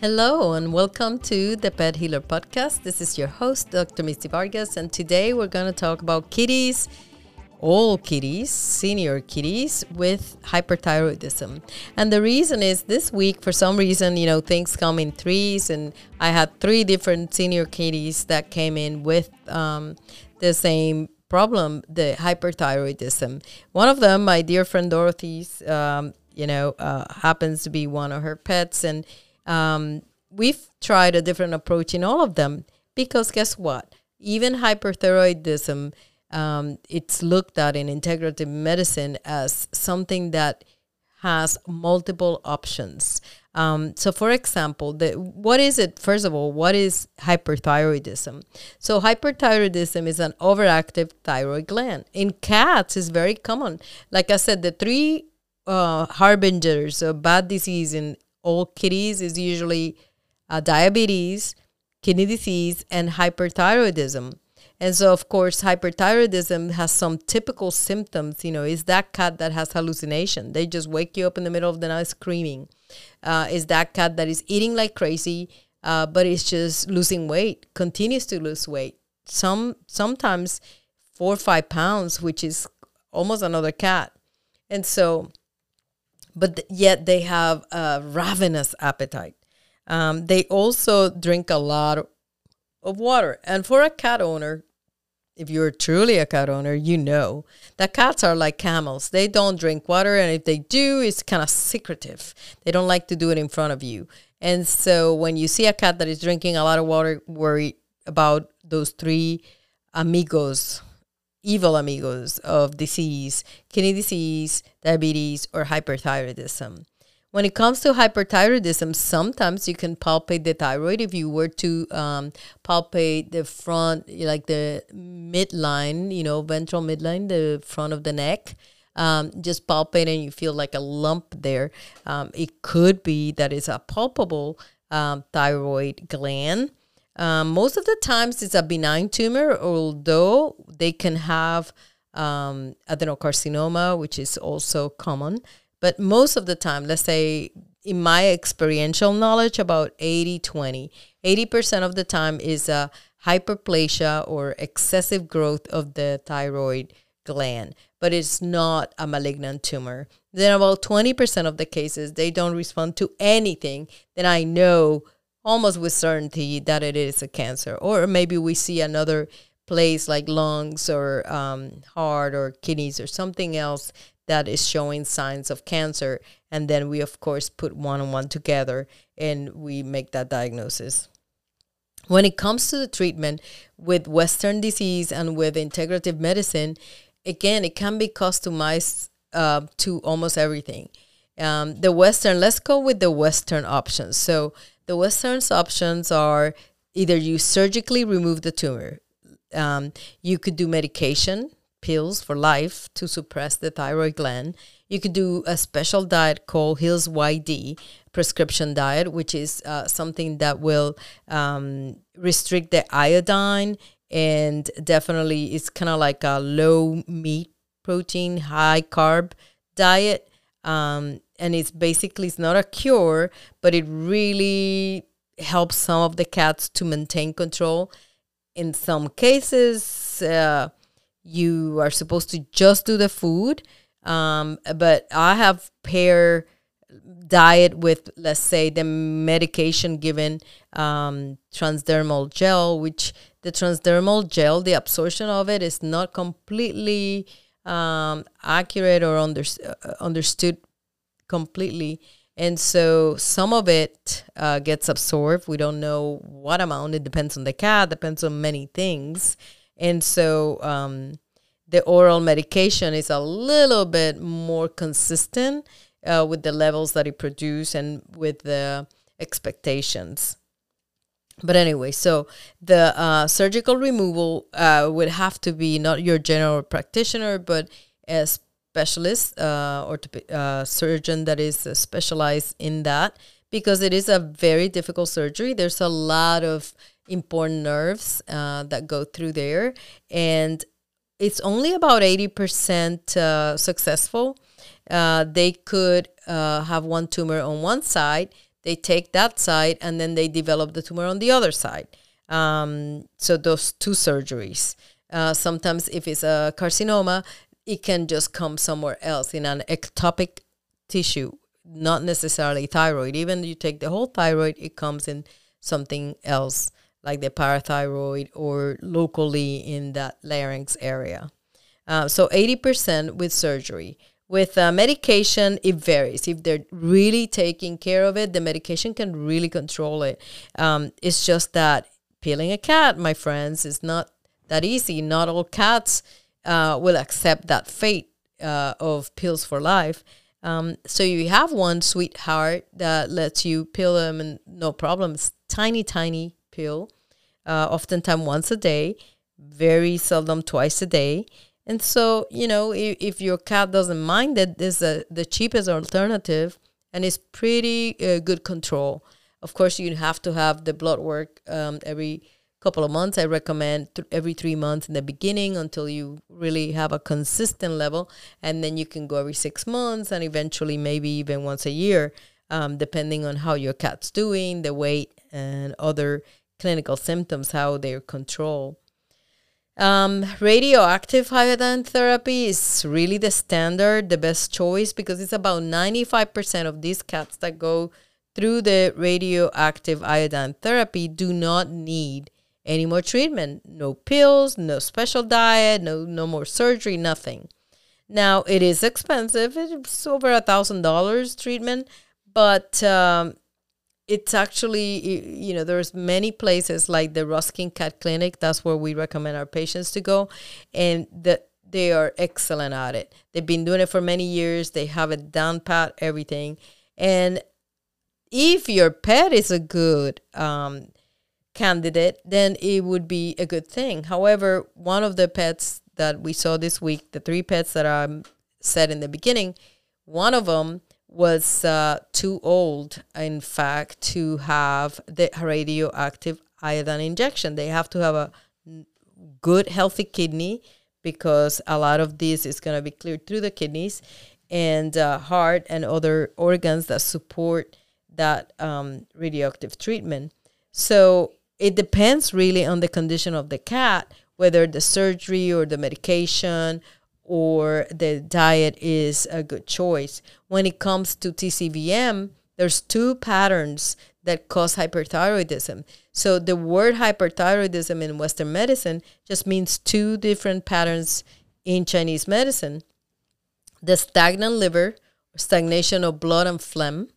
Hello, and welcome to the Pet Healer Podcast. This is your host, Dr. Misty Vargas, and today we're going to talk about kitties, all kitties, senior kitties with hyperthyroidism. And the reason is this week, for some reason, you know, things come in threes, and I had three different senior kitties that came in with um, the same problem, the hyperthyroidism. One of them, my dear friend Dorothy's, um, you know, uh, happens to be one of her pets, and um, we've tried a different approach in all of them because guess what? Even hyperthyroidism, um, it's looked at in integrative medicine as something that has multiple options. Um, so, for example, the, what is it? First of all, what is hyperthyroidism? So, hyperthyroidism is an overactive thyroid gland. In cats, is very common. Like I said, the three uh, harbingers of bad disease in all kitties is usually uh, diabetes, kidney disease, and hyperthyroidism. And so, of course, hyperthyroidism has some typical symptoms. You know, is that cat that has hallucination? They just wake you up in the middle of the night screaming. Uh, is that cat that is eating like crazy, uh, but is just losing weight, continues to lose weight. Some sometimes four or five pounds, which is almost another cat. And so but th- yet they have a ravenous appetite. Um, they also drink a lot of water. And for a cat owner, if you're truly a cat owner, you know that cats are like camels. They don't drink water, and if they do, it's kind of secretive. They don't like to do it in front of you. And so when you see a cat that is drinking a lot of water, worry about those three amigos evil amigos of disease, kidney disease, diabetes, or hyperthyroidism. When it comes to hyperthyroidism, sometimes you can palpate the thyroid. If you were to um, palpate the front, like the midline, you know, ventral midline, the front of the neck, um, just palpate and you feel like a lump there. Um, it could be that it's a palpable um, thyroid gland. Um, most of the times it's a benign tumor, although they can have um, adenocarcinoma, which is also common. But most of the time, let's say in my experiential knowledge, about 80 20. 80% of the time is a hyperplasia or excessive growth of the thyroid gland, but it's not a malignant tumor. Then, about 20% of the cases, they don't respond to anything. Then I know almost with certainty that it is a cancer. Or maybe we see another place like lungs or um, heart or kidneys or something else that is showing signs of cancer. And then we, of course, put one on one together and we make that diagnosis. When it comes to the treatment with Western disease and with integrative medicine, again, it can be customized uh, to almost everything. Um, the Western, let's go with the Western options. So the Western's options are either you surgically remove the tumor, um, you could do medication, pills for life to suppress the thyroid gland. You could do a special diet called Hills YD prescription diet, which is uh, something that will um, restrict the iodine and definitely it's kind of like a low meat protein, high carb diet. Um, and it's basically it's not a cure, but it really helps some of the cats to maintain control. In some cases, uh, you are supposed to just do the food, um, but I have pair diet with let's say the medication given um, transdermal gel which the transdermal gel the absorption of it is not completely um, accurate or under, uh, understood completely. And so some of it uh, gets absorbed. We don't know what amount. It depends on the cat, depends on many things. And so um, the oral medication is a little bit more consistent uh, with the levels that it produces and with the expectations. But anyway, so the uh, surgical removal uh, would have to be not your general practitioner, but a specialist uh, or uh, surgeon that is uh, specialized in that because it is a very difficult surgery. There's a lot of important nerves uh, that go through there, and it's only about 80% uh, successful. They could have one tumor on one side, they take that side and then they develop the tumor on the other side. Um, so those two surgeries. Uh, sometimes if it's a carcinoma, it can just come somewhere else in an ectopic tissue, not necessarily thyroid. Even you take the whole thyroid, it comes in something else like the parathyroid or locally in that larynx area. Uh, so 80% with surgery. With uh, medication, it varies. If they're really taking care of it, the medication can really control it. Um, it's just that peeling a cat, my friends, is not that easy. Not all cats uh, will accept that fate uh, of pills for life. Um, so you have one sweetheart that lets you peel them and no problems. Tiny, tiny pill, uh, oftentimes once a day, very seldom twice a day. And so, you know, if, if your cat doesn't mind it, this is a, the cheapest alternative and it's pretty uh, good control. Of course, you have to have the blood work um, every couple of months. I recommend th- every three months in the beginning until you really have a consistent level. And then you can go every six months and eventually maybe even once a year, um, depending on how your cat's doing, the weight, and other clinical symptoms, how they're controlled. Um, radioactive iodine therapy is really the standard, the best choice, because it's about 95% of these cats that go through the radioactive iodine therapy do not need any more treatment. No pills, no special diet, no, no more surgery, nothing. Now, it is expensive. It's over a $1,000 treatment, but um, it's actually you know there's many places like the Ruskin Cat Clinic. That's where we recommend our patients to go, and that they are excellent at it. They've been doing it for many years. They have it down pat, everything. And if your pet is a good um, candidate, then it would be a good thing. However, one of the pets that we saw this week, the three pets that I said in the beginning, one of them was uh, too old, in fact, to have the radioactive iodine injection. They have to have a good, healthy kidney because a lot of this is going to be cleared through the kidneys and uh, heart and other organs that support that um, radioactive treatment. So it depends really on the condition of the cat, whether the surgery or the medication or the diet is a good choice. When it comes to TCVM, there's two patterns that cause hyperthyroidism. So the word hyperthyroidism in Western medicine just means two different patterns in Chinese medicine. The stagnant liver, stagnation of blood and phlegm,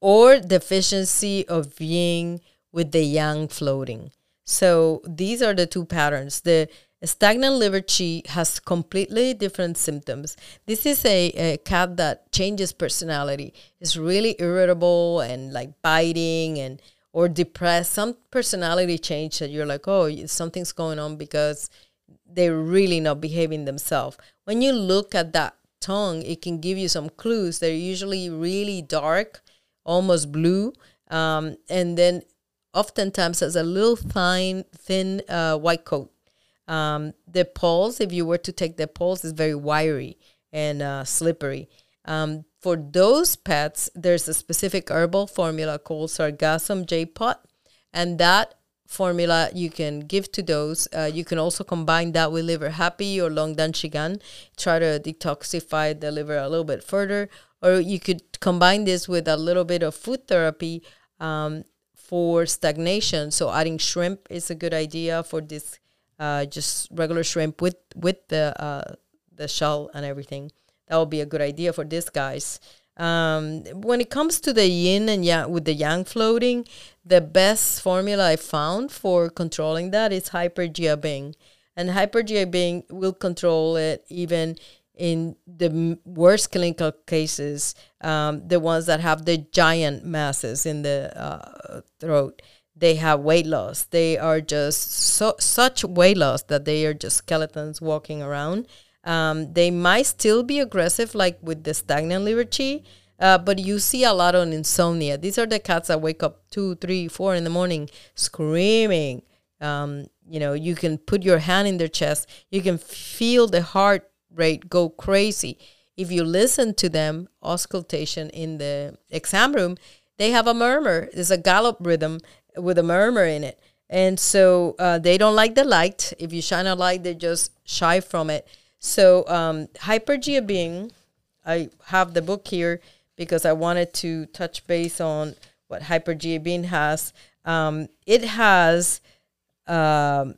or deficiency of yin with the yang floating. So these are the two patterns. The stagnant liver qi has completely different symptoms. This is a, a cat that changes personality. It's really irritable and like biting and or depressed. Some personality change that you're like, oh, something's going on because they're really not behaving themselves. When you look at that tongue, it can give you some clues. They're usually really dark, almost blue, um, and then oftentimes has a little fine, thin uh, white coat. Um, the pulse, if you were to take the pulse, is very wiry and uh, slippery. Um, for those pets, there's a specific herbal formula called Sargassum Jade Pot, and that formula you can give to those. Uh, you can also combine that with liver happy or long dan xie gan, try to detoxify the liver a little bit further, or you could combine this with a little bit of food therapy um, for stagnation. So adding shrimp is a good idea for this uh, just regular shrimp with with the uh, the shell and everything. That would be a good idea for these guys. Um, when it comes to the yin and yang with the yang floating, the best formula I found for controlling that is hyperGIA and hyperGIA will control it even in the worst clinical cases, um, the ones that have the giant masses in the uh, throat they have weight loss. They are just so such weight loss that they are just skeletons walking around. Um, they might still be aggressive, like with the stagnant liver qi, uh, but you see a lot on insomnia. These are the cats that wake up two, three, four in the morning screaming. Um, you know, you can put your hand in their chest. You can feel the heart rate go crazy. If you listen to them, auscultation in the exam room, they have a murmur. There's a gallop rhythm with a murmur in it. And so uh, they don't like the light. If you shine a light, they just shy from it. So um, hyperGABing, I have the book here because I wanted to touch base on what hyperGABing has. Um, it has um,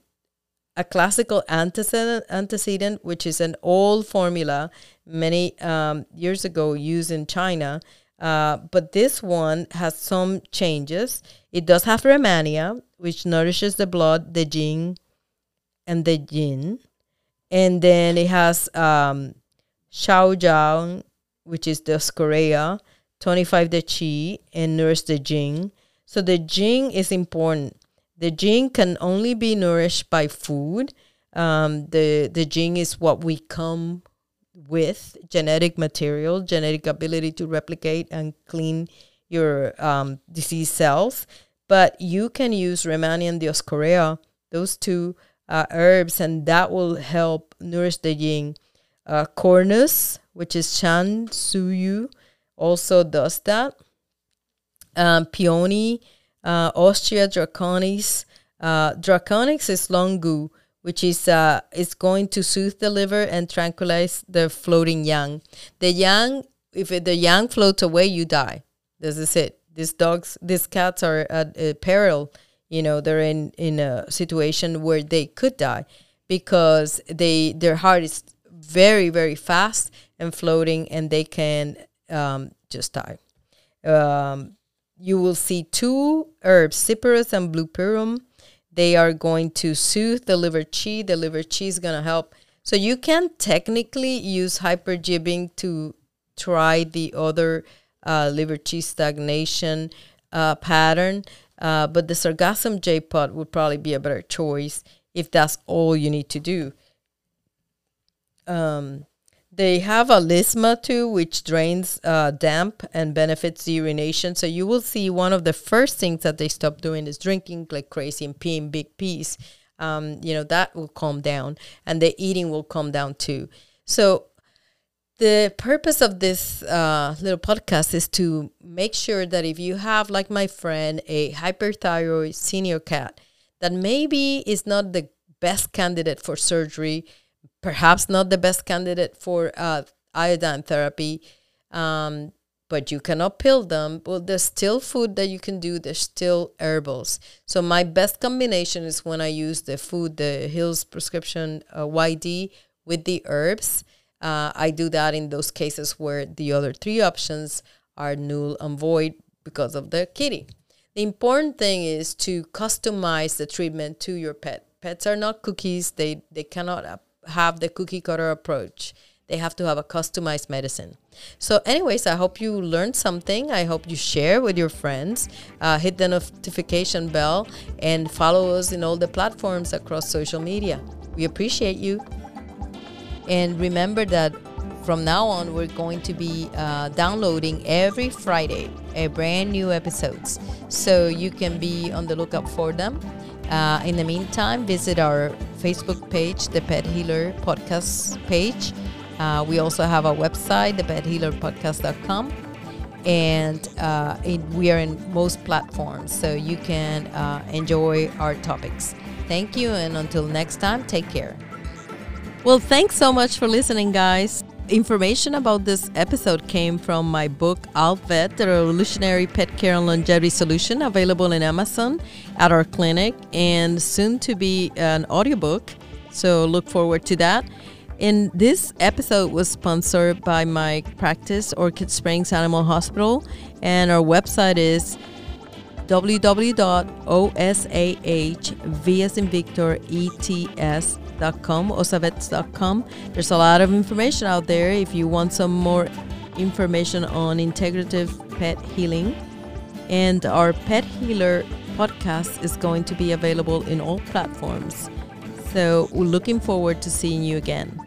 a classical antecedent, antecedent, which is an old formula many um, years ago used in China. Uh, but this one has some changes. It does have Rehmannia, which nourishes the blood, the jing, and the yin. And then it has um, Shaojiang, which is Dioscorea, 25 the Qi, and nourish the Jing. So the Jing is important. The Jing can only be nourished by food. Um, the the Jing is what we come with genetic material, genetic ability to replicate and clean your um, disease cells. But you can use Rehmannia and Dioscorea, those two uh, herbs, and that will help nourish the yin. Uh, Cornus, which is Shan Zhu Yu, also does that. Um, Peony, uh, Ostrea draconis. Uh, draconis is longu, which is uh, is going to soothe the liver and tranquilize the floating yang. The yang, if the yang floats away, you die. This is it. These dogs, these cats are at a peril. You know, they're in in a situation where they could die because they their heart is very very fast and floating, and they can um, just die. Um, you will see two herbs, Cyperus and blue Bupleurum. They are going to soothe the liver chi. The liver chi is going to help. So you can technically use hyperGABing to try the other uh, liver chi stagnation uh, pattern. Uh, but the sargassum Jade Pot would probably be a better choice if that's all you need to do. Um, they have Alisma too, which drains uh, damp and benefits the urination. So you will see one of the first things that they stop doing is drinking like crazy and peeing big peas. Um, you know that will calm down, and the eating will calm down too. So the purpose of this uh, little podcast is to make sure that if you have, like my friend, a hyperthyroid senior cat that maybe is not the best candidate for surgery perhaps not the best candidate for uh, iodine therapy, um, but you cannot pill them. Well, there's still food that you can do. There's still herbals. So my best combination is when I use the food, the Hills prescription uh, YD with the herbs. Uh, I do that in those cases where the other three options are null and void because of the kitty. The important thing is to customize the treatment to your pet. Pets are not cookies. They they cannot have the cookie cutter approach. They have to have a customized medicine. So, anyways, I hope you learned something. I hope you share with your friends. Uh, hit the notification bell and follow us in all the platforms across social media. We appreciate you. And remember that from now on, we're going to be uh, downloading every Friday a brand new episodes. So you can be on the lookout for them. Uh, in the meantime, visit our Facebook page, the Pet Healer Podcast page. Uh, we also have our website, thephealerpodcast.com. And uh, it, we are in most platforms, so you can uh, enjoy our topics. Thank you, and until next time, take care. Well, thanks so much for listening, guys. Information about this episode came from my book, Alvet, the Revolutionary Pet Care and Longevity Solution, available in Amazon at our clinic and soon to be an audiobook. So look forward to that. And this episode was sponsored by my practice, Orchid Springs Animal Hospital, and our website is www.osahv osavets.com, osavets.com. There's a lot of information out there if you want some more information on integrative pet healing. And our Pet Healer podcast is going to be available in all platforms. So we're looking forward to seeing you again.